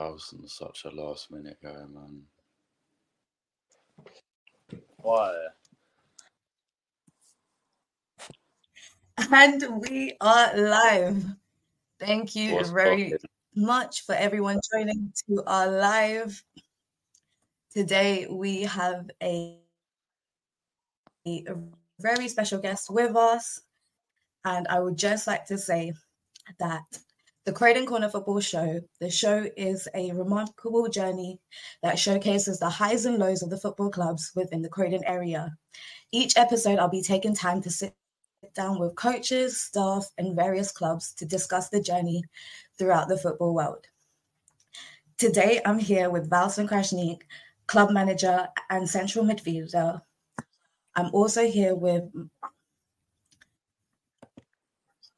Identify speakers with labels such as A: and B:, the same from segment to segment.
A: Howson's such a last minute guy, man.
B: Why?
C: And we are live. Thank you
A: What's
C: very
A: poppin'?
C: much for everyone joining to our live. Today we have a, a very special guest with us. And I would just like to say that the Croydon Corner Football Show, the show is a remarkable journey that showcases the highs and lows of the football clubs within the Croydon area. Each episode, I'll be taking time to sit down with coaches, staff, and various clubs to discuss the journey throughout the football world. Today, I'm here with Valson Krashnik, club manager and central midfielder. I'm also here with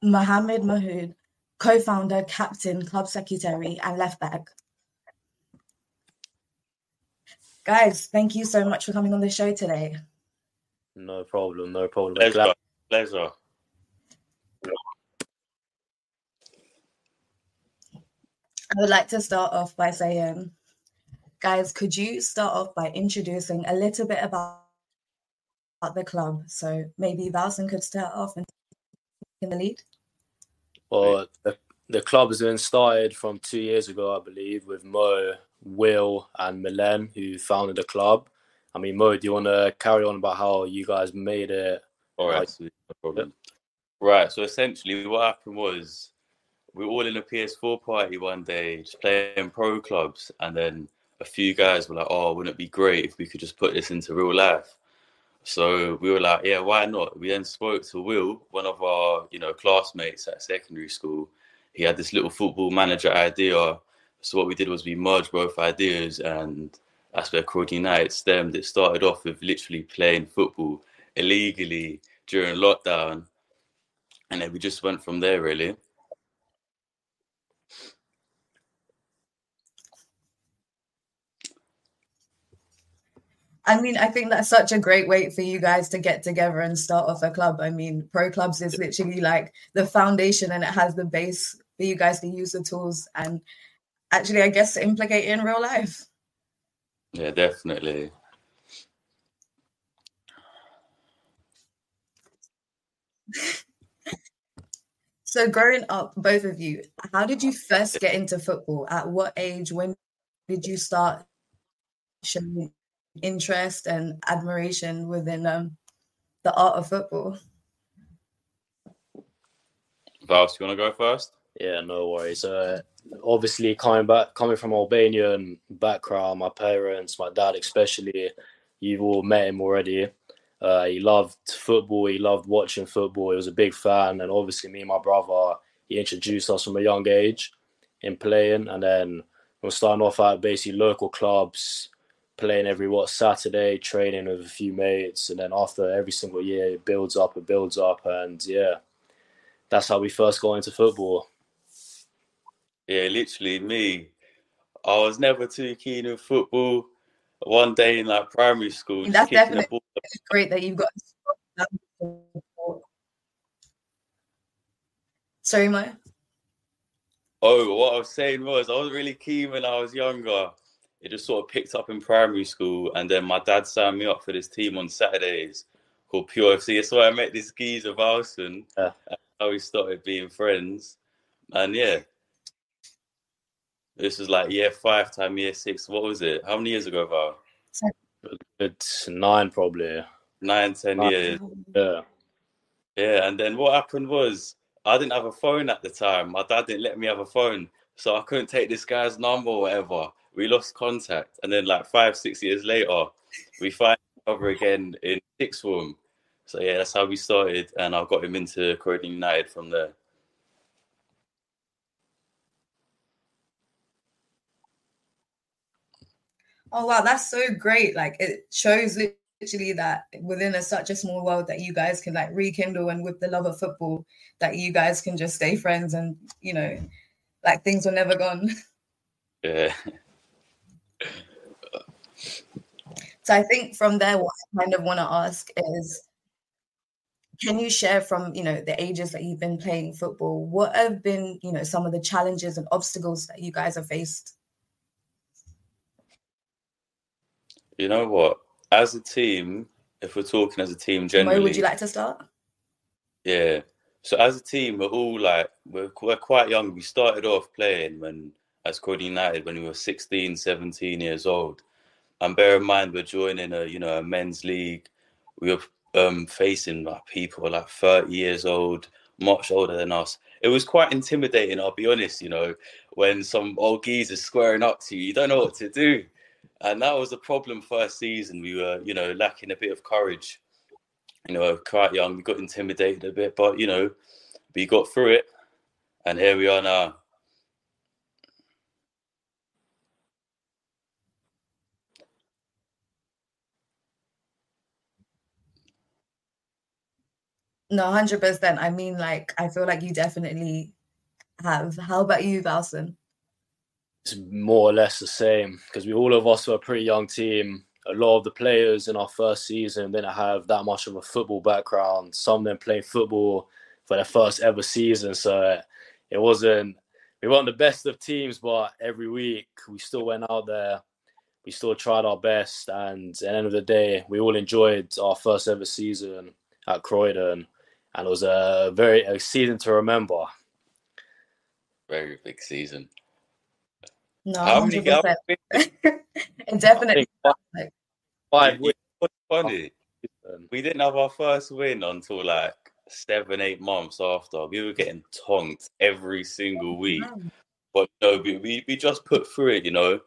C: Mohammed Mahood, co-founder, captain, club secretary, and left back. Guys, thank you so much for coming on the show today.
B: No problem. No problem. We're
A: Pleasure. Pleasure.
C: I would like to start off by saying, guys, could you start off by introducing a little bit about, about the club? So maybe Valson could start off and in the lead.
B: Well, the, the club has been started from two years ago, I believe, with Mo, Will, and Milen, who founded the club. I mean, Mo, do you want to carry on about how you guys made it?
A: Oh, all right, no problem. Right, so essentially, what happened was we were all in a PS4 party one day, just playing pro clubs, and then a few guys were like, "Oh, wouldn't it be great if we could just put this into real life?" So we were like, "Yeah, why not?" We then spoke to Will, one of our, you know, classmates at secondary school. He had this little football manager idea. So what we did was we merged both ideas, and that's where Croydon United stemmed. It started off with literally playing football illegally during lockdown, and then we just went from there. Really,
C: I mean, I think that's such a great way for you guys to get together and start off a club. I mean, pro clubs is literally like the foundation and it has the base for you guys to use the tools and actually, I guess, implicate in real life.
A: yeah, definitely.
C: So, growing up, both of you, how did you oh, first get into football? At what age? When did you start showing interest and admiration within um, the art of football?
A: Vals, you want to go first?
B: Yeah, no worries. Uh, obviously, coming back, coming from Albanian background, my parents, my dad especially, you've all met him already. Uh, he loved football. He loved watching football. He was a big fan, and obviously, me and my brother, he introduced us from a young age in playing, and then we're starting off at basically local clubs, playing every what Saturday, training with a few mates, and then after every single year, it builds up, it builds up, and yeah, that's how we first got into football.
A: Yeah, literally me. I was never too keen on football. One day in like primary school,
C: That's definitely-
A: ball.
C: Great that you've got. Sorry, Maya.
A: Oh, what I was saying was I was really keen when I was younger. It just sort of picked up in primary school, and then my dad signed me up for this team on Saturdays called Pure FC. That's why I met this geezer Valson.
B: Yeah.
A: How we started being friends. And yeah, this was like year five time year six. What was it? How many years ago, Val?
B: It's nine probably.
A: Nine, ten
B: Nine.
A: years.
B: Yeah.
A: Yeah, and then what happened was I didn't have a phone at the time. My dad didn't let me have a phone, so I couldn't take this guy's number or whatever. We lost contact, and then like five, six years later, we find each other again in sixth form. So yeah, that's how we started, and I got him into Croydon United from there.
C: Oh wow, that's so great! Like it shows literally that within a, such a small world that you guys can like rekindle, and with the love of football, that you guys can just stay friends, and you know, like things were never gone.
A: Yeah,
C: So I think from there, what I kind of want to ask is can you share from you know the ages that you've been playing football what have been you know some of the challenges and obstacles that you guys have faced?
A: You know what? As a team if we're talking as a team generally
C: Where would you like to start?
A: Yeah. So as a team we're all like we're, we're quite young. We started off playing when as Croydon United when we were 16 17 years old. And bear in mind we're joining a you know a men's league. We were um, facing like people like 30 years old, much older than us. It was quite intimidating, I'll be honest, you know, when some old geezers squaring up to you, you don't know what to do. And that was a problem first season. We were, you know, lacking a bit of courage. You know, quite young, we got intimidated a bit, but you know, we got through it. And here we are now.
C: No, hundred percent. I mean, like, I feel like you definitely have. How about you, Valson?
B: It's more or less the same because we all of us were a pretty young team. A lot of the players in our first season didn't have that much of a football background. Some of them playing football for their first ever season, so it wasn't. We weren't the best of teams, but every week we still went out there. We still tried our best, and at the end of the day, we all enjoyed our first ever season at Croydon and it was a very a season to remember.
A: Very big season.
C: No, how many games? Definitely
B: five, five wins.
A: What's funny? Um, we didn't have our first win until like seven, eight months after. We were getting tonked every single week. But no, we, we, we just put through it, you know.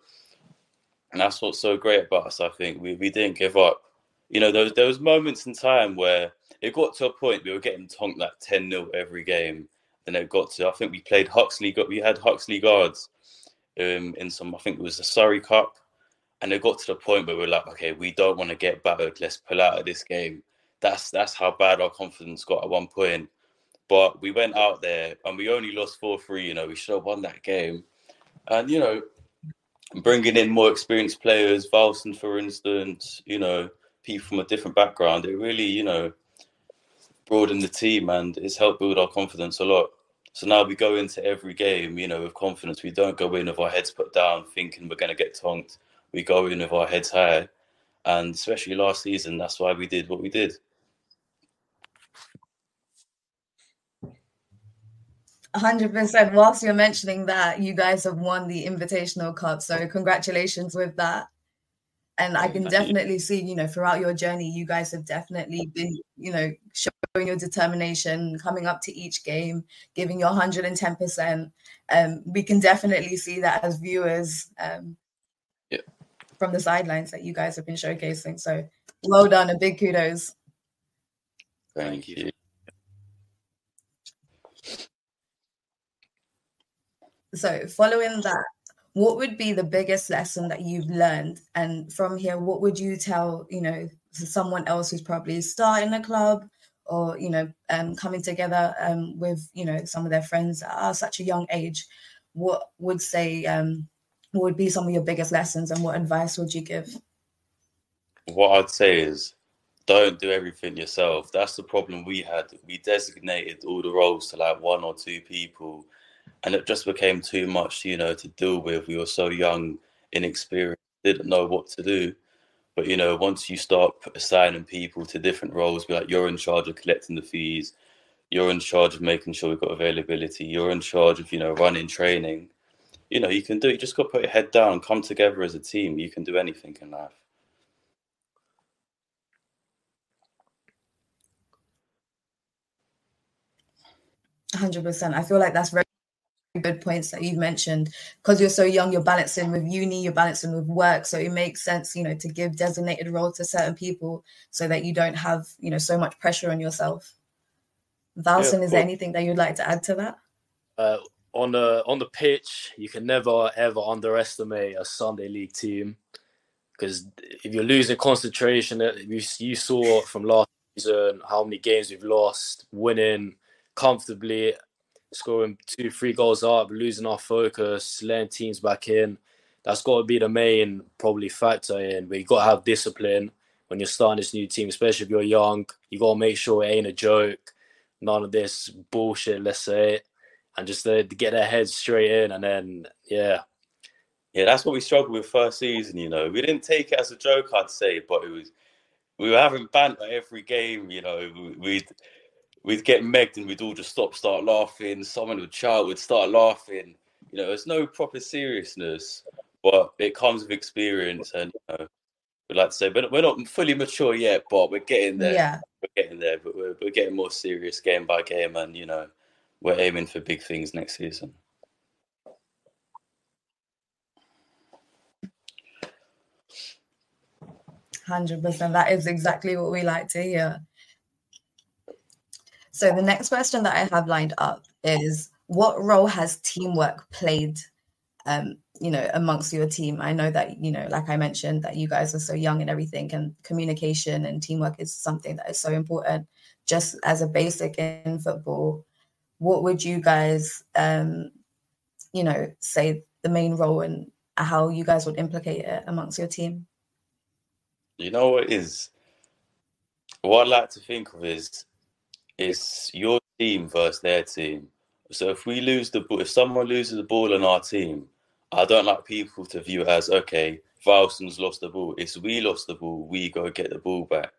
A: And that's what's so great about us, I think. We we didn't give up. You know, there was, there was moments in time where it got to a point we were getting tonked like 10 0 every game. Then it got to, I think we played Huxley, got we had Huxley guards um, in some, I think it was the Surrey Cup. And it got to the point where we are like, okay, we don't want to get battered. Let's pull out of this game. That's that's how bad our confidence got at one point. But we went out there and we only lost 4 3. You know, we should have won that game. And, you know, bringing in more experienced players, Valson, for instance, you know, people from a different background, it really, you know, broadened the team and it's helped build our confidence a lot. So now we go into every game, you know, with confidence. We don't go in with our heads put down, thinking we're going to get tonked. We go in with our heads high, and especially last season, that's why we did what we did.
C: hundred percent. Whilst you're mentioning that, you guys have won the Invitational Cup, so congratulations with that and I can definitely see, you know, throughout your journey, you guys have definitely been, you know, showing your determination, coming up to each game, giving your 110%. Um, we can definitely see that as viewers um,
A: yeah.
C: from the sidelines that you guys have been showcasing. So well done and big kudos.
A: Thank you.
C: So following that, what would be the biggest lesson that you've learned? And from here what would you tell you know someone else who's probably starting a club or you know um, coming together um, with you know some of their friends at such a young age? What would say um, what would be some of your biggest lessons and what advice would you give?
A: What i'd say is don't do everything yourself. That's the problem we had. We designated all the roles to like one or two people and it just became too much, you know, to deal with. We were so young, inexperienced, didn't know what to do. But you know, once you start assigning people to different roles, be like you're in charge of collecting the fees, you're in charge of making sure we've got availability, you're in charge of you know running training. You know, you can do. It. You just got to put your head down, come together as a team. You can do anything in life.
C: Hundred percent. I feel like that's very good points that you've mentioned. Because you're so young you're balancing with uni you're balancing with work so it makes sense you know to give designated roles to certain people so that you don't have you know so much pressure on yourself. Valson, yeah, is there anything that you'd like to add to that?
B: Uh, on the on the pitch you can never ever underestimate a sunday league team. Because if you're losing concentration uh, you, you saw from last season how many games we've lost winning comfortably scoring two, three goals up, losing our focus, letting teams back in. That's got to be the main probably factor in. You got to have discipline when you're starting this new team, especially if you're young. You got to make sure it ain't a joke, none of this bullshit. Let's say, and just uh, get their heads straight in, and then yeah,
A: yeah, that's what we struggled with first season. You know, we didn't take it as a joke, I'd say, but it was we were having banter every game. You know, we'd we'd get megged and we'd all just stop, start laughing. Someone would shout, would start laughing. You know, there's no proper seriousness, but it comes with experience, and you know, we like to say, but we're not fully mature yet, but we're getting there.
C: Yeah,
A: we're getting there, but we're, we're getting more serious game by game, and you know, we're aiming for big things next season.
C: Hundred percent. That is exactly what we like to hear. So the next question that I have lined up is what role has teamwork played um, you know, amongst your team? I know that, you know, like I mentioned, that you guys are so young and everything, and communication and teamwork is something that is so important. Just as a basic in football, what would you guys um, you know, say the main role and how you guys would implicate it amongst your team?
A: You know what is what I like to think of is it's your team versus their team. So if we lose the ball, if someone loses the ball on our team, I don't like people to view it as okay, Valson's lost the ball. It's we lost the ball, we go get the ball back.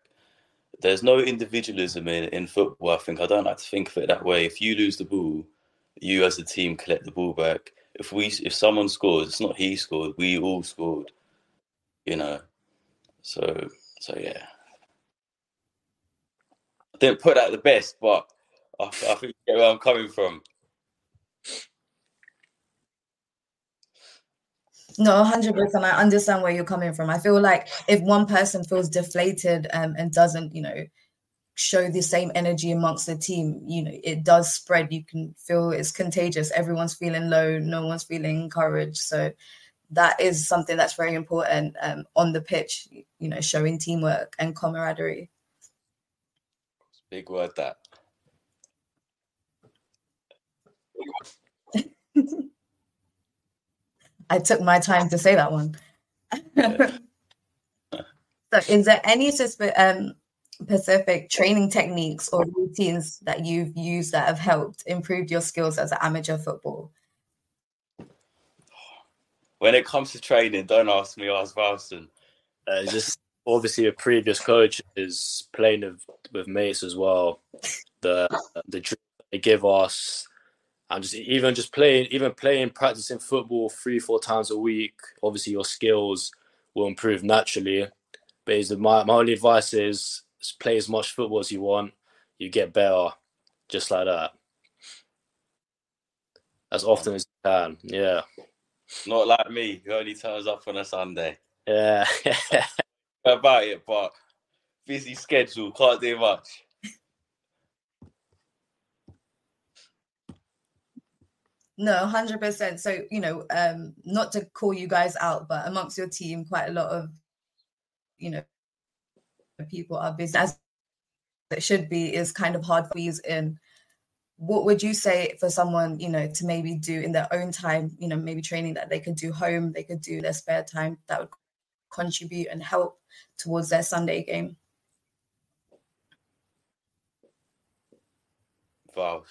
A: There's no individualism in, in football. I think I don't like to think of it that way. If you lose the ball, you as a team collect the ball back. If we if someone scores, it's not he scored, we all scored. You know. So so yeah. Didn't put that the best, but I, I think you get where I'm coming from.
C: No, hundred percent. I understand where you're coming from. I feel like if one person feels deflated um, and doesn't, you know, show the same energy amongst the team, you know, it does spread. You can feel it's contagious. Everyone's feeling low. No one's feeling encouraged. So that is something that's very important um, on the pitch. You know, showing teamwork and camaraderie.
A: Big word that.
C: I took my time to say that one. so, is there any um, specific training techniques or routines that you've used that have helped improve your skills as an amateur football?
A: When it comes to training, don't ask me, ask Valson.
B: Uh, just obviously a previous coach is playing with, with mates as well. The the they give us and just even just playing, even playing, practicing football three, four times a week. Obviously, your skills will improve naturally. But is my my only advice is play as much football as you want. You get better, just like that, as often as you can. Yeah.
A: Not like me, who only turns up on a Sunday.
B: Yeah.
A: About it, but busy schedule, can't do much.
C: No, hundred percent. So you know, um, not to call you guys out, but amongst your team, quite a lot of you know people are busy as it should be. Is kind of hard for you in. What would you say for someone you know to maybe do in their own time? You know, maybe training that they could do home, they could do their spare time that would contribute and help towards their Sunday game.
A: Wow.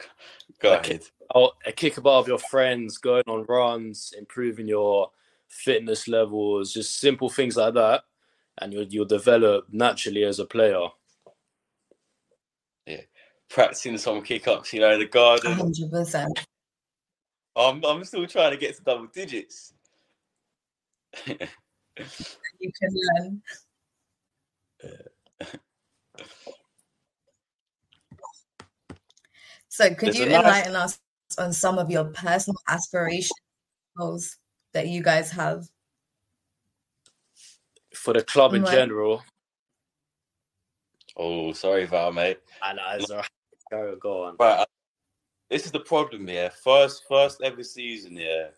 A: Go ahead
B: oh, a kick above your friends, going on runs, improving your fitness levels, just simple things like that, and you'll you'll develop naturally as a player.
A: Yeah, practicing some kick ups, you know, in the garden.
C: Hundred percent.
A: I'm I'm still trying to get to double digits.
C: you can learn. So, could There's you enlighten nice... us on some of your personal aspirations that you guys have
B: for the club in general.
A: Oh, sorry, Val, mate.
B: I know it's all right. Go, go on.
A: But uh, this is the problem, here. First, first ever season, yeah.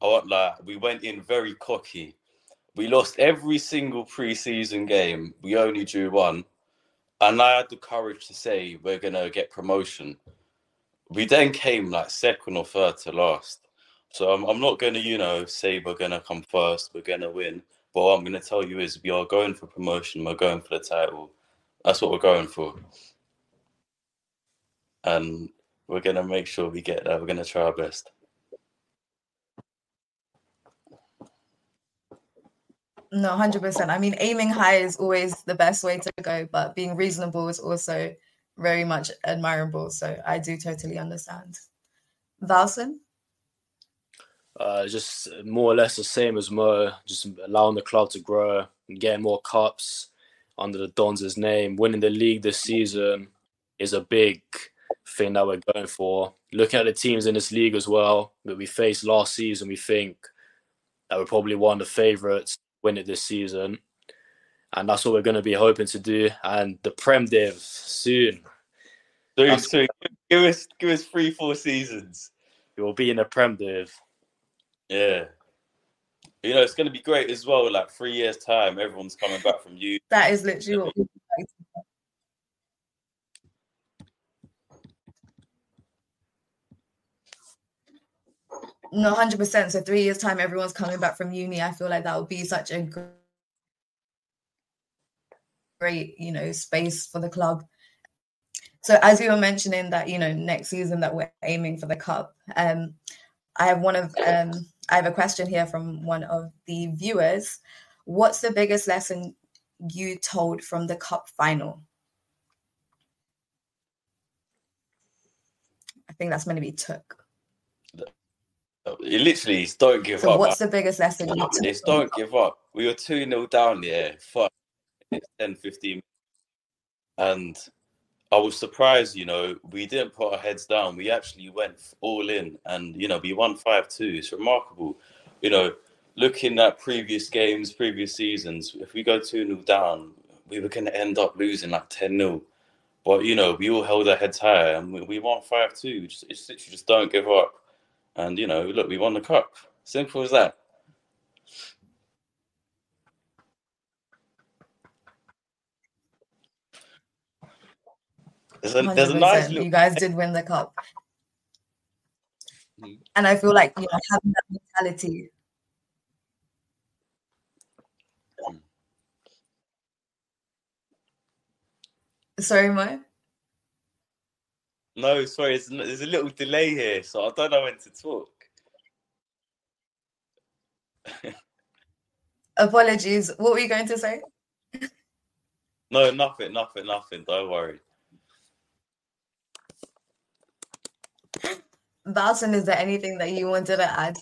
A: I want like we went in very cocky. We lost every single preseason game. We only drew one, and I had the courage to say we're gonna get promotion we then came like second or third to last. So I'm, I'm not going to, you know, say we're going to come first, we're going to win. But what I'm going to tell you is we are going for promotion, we're going for the title. That's what we're going for. And we're going to make sure we get that. We're going to try our best.
C: No, 100%. I mean, aiming high is always the best way to go, but being reasonable is also very much admirable. So I do totally understand. Valson?
B: Uh, just more or less the same as Mo, just allowing the club to grow and getting more cups under the Dons' name. Winning the league this season is a big thing that we're going for. Looking at the teams in this league as well that we faced last season, we think that we're probably one of the favourites win it this season. And that's what we're going to be hoping to do. And the Prem Div soon.
A: So, so give us give us three, four seasons.
B: You will be in the Prem Div.
A: Yeah. You know, it's going to be great as well. Like three years' time, everyone's coming back from you.
C: That is literally what No, hundred percent. So three years time, everyone's coming back from uni. I feel like that would be such a great, you know, space for the club. So as you were mentioning that, you know, next season that we're aiming for the cup. Um, I have one of um, I have a question here from one of the viewers. What's the biggest lesson you told from the cup final? I think that's meant to be took.
A: You literally is don't give
C: so
A: up.
C: What's the biggest lesson?
A: It's don't give up. We were 2 0 down, yeah. Fuck. It's 10 15. And I was surprised, you know, we didn't put our heads down. We actually went all in and, you know, we won 5 2. It's remarkable. You know, looking at previous games, previous seasons, if we go 2 0 down, we were going to end up losing like 10 0. But, you know, we all held our heads high and we, we won 5 2. It's literally just don't give up. And, you know, look, we won the cup. Simple as that. There's a, there's a nice
C: you guys did win the cup. Mm. And I feel like you know having that mentality. Sorry, Mo.
A: No, sorry, there's a little delay here, so I don't know when to talk.
C: Apologies. What were you going to say?
A: no, nothing, nothing, nothing. Don't worry.
C: Balson, is there anything that you wanted to add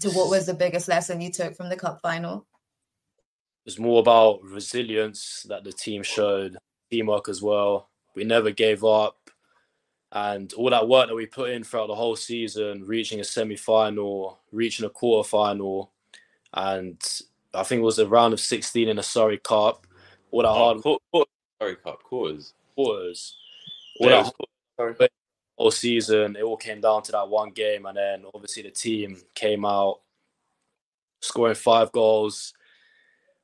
C: to what was the biggest lesson you took from the cup final?
B: It's more about resilience that the team showed, teamwork as well. We never gave up. And all that work that we put in throughout the whole season, reaching a semi final, reaching a quarter final, and I think it was a round of 16 in a Surrey Cup. All that oh,
A: hard. Surrey Cup, quarters.
B: Quarters. All yeah, that all season. It all came down to that one game, and then obviously the team came out scoring five goals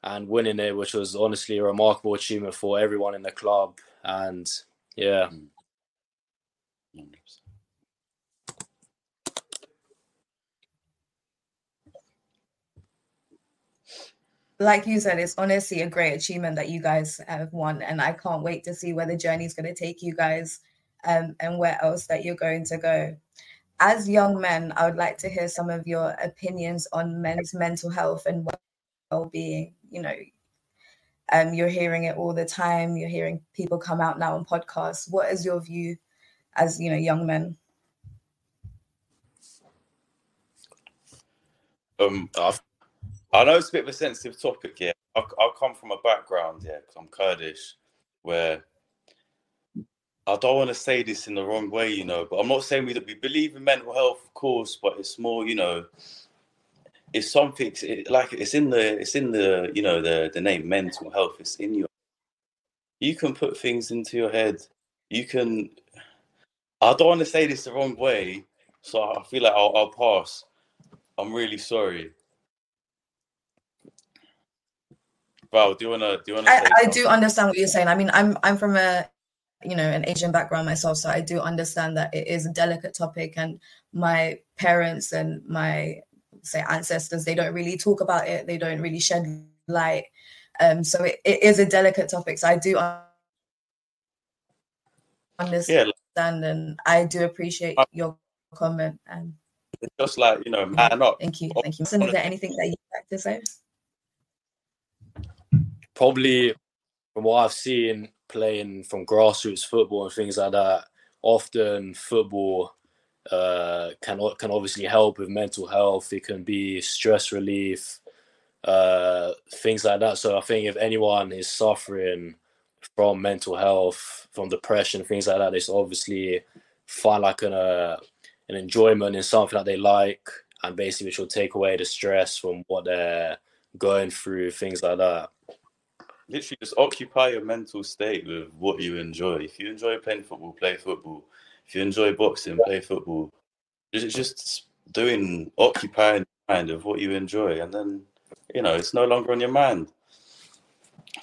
B: and winning it, which was honestly a remarkable achievement for everyone in the club. And yeah. Mm.
C: Like you said, it's honestly a great achievement that you guys have won, and I can't wait to see where the journey is going to take you guys um, and where else that you're going to go. As young men, I would like to hear some of your opinions on men's mental health and well-being. You know, um, you're hearing it all the time. You're hearing people come out now on podcasts. What is your view as you know young men?
A: Um, I know it's a bit of a sensitive topic here. I, I come from a background, yeah, because I'm Kurdish, where I don't want to say this in the wrong way, you know, but I'm not saying we we believe in mental health, of course, but it's more, you know, it's something it, like it's in the it's in the you know the the name mental health. It's in your. You can put things into your head. You can. I don't want to say this the wrong way, so I feel like I'll, I'll pass. I'm really sorry. Val, do you wanna do you wanna?
C: I, I do understand what you're saying. I mean, I'm I'm from a you know an asian background myself so i do understand that it is a delicate topic and my parents and my say ancestors they don't really talk about it they don't really shed light um so it, it is a delicate topic so i do understand yeah. And i do appreciate your comment and
A: just like you know man up
C: thank you thank you so is there anything that you'd like to say
B: probably from what I've seen playing from grassroots football and things like that, often football uh, can can obviously help with mental health. It can be stress relief, uh, things like that. So I think if anyone is suffering from mental health, from depression, things like that, they obviously find like an uh, an enjoyment in something that they like, and basically which will take away the stress from what they're going through, things like that.
A: Literally, just occupy your mental state with what you enjoy. If you enjoy playing football, play football. If you enjoy boxing, play football. It's just doing occupying mind of what you enjoy, and then you know it's no longer on your mind.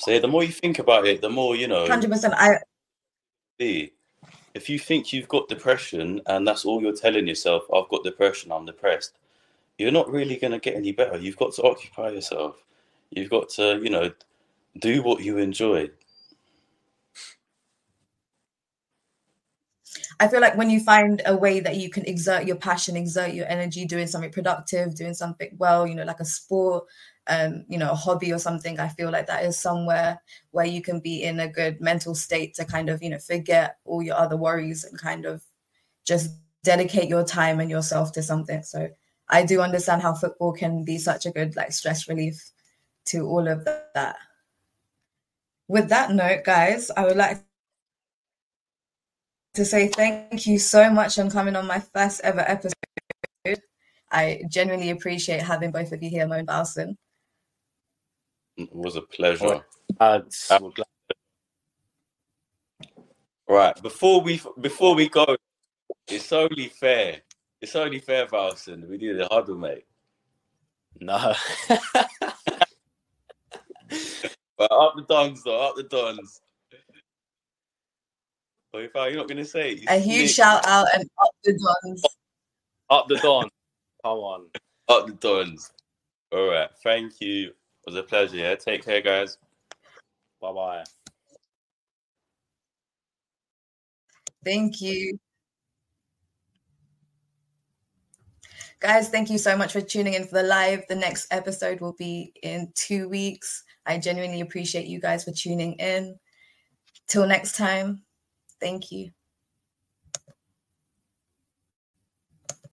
A: So the more you think about it, the more you know.
C: Hundred percent. I.
A: See if you think you've got depression and that's all you're telling yourself, I've got depression, I'm depressed, you're not really going to get any better. You've got to occupy yourself. You've got to, you know, do what you enjoy.
C: I feel like when you find a way that you can exert your passion, exert your energy, doing something productive, doing something well, you know, like a sport, um, you know, a hobby or something, I feel like that is somewhere where you can be in a good mental state to kind of, you know, forget all your other worries and kind of just dedicate your time and yourself to something. So I do understand how football can be such a good like stress relief to all of that. With that note, guys, I would like to say thank you so much on coming on my first ever episode. I genuinely appreciate having both of you here, Mo and Balson.
A: It was a pleasure.
B: Uh,
A: right, before we before we go, it's only fair. It's only fair, Balson. We did a huddle, mate.
B: No.
A: but up the dons, though. Up the dons. Or if you're not going to say it,
C: a huge shout out and up the dons.
B: Up the dons. Come on.
A: Up the dons. All right. Thank you. Was a pleasure. Yeah. Take care, guys.
B: Bye bye.
C: Thank you. Guys, thank you so much for tuning in for the live. The next episode will be in two weeks. I genuinely appreciate you guys for tuning in. Till next time. Thank you.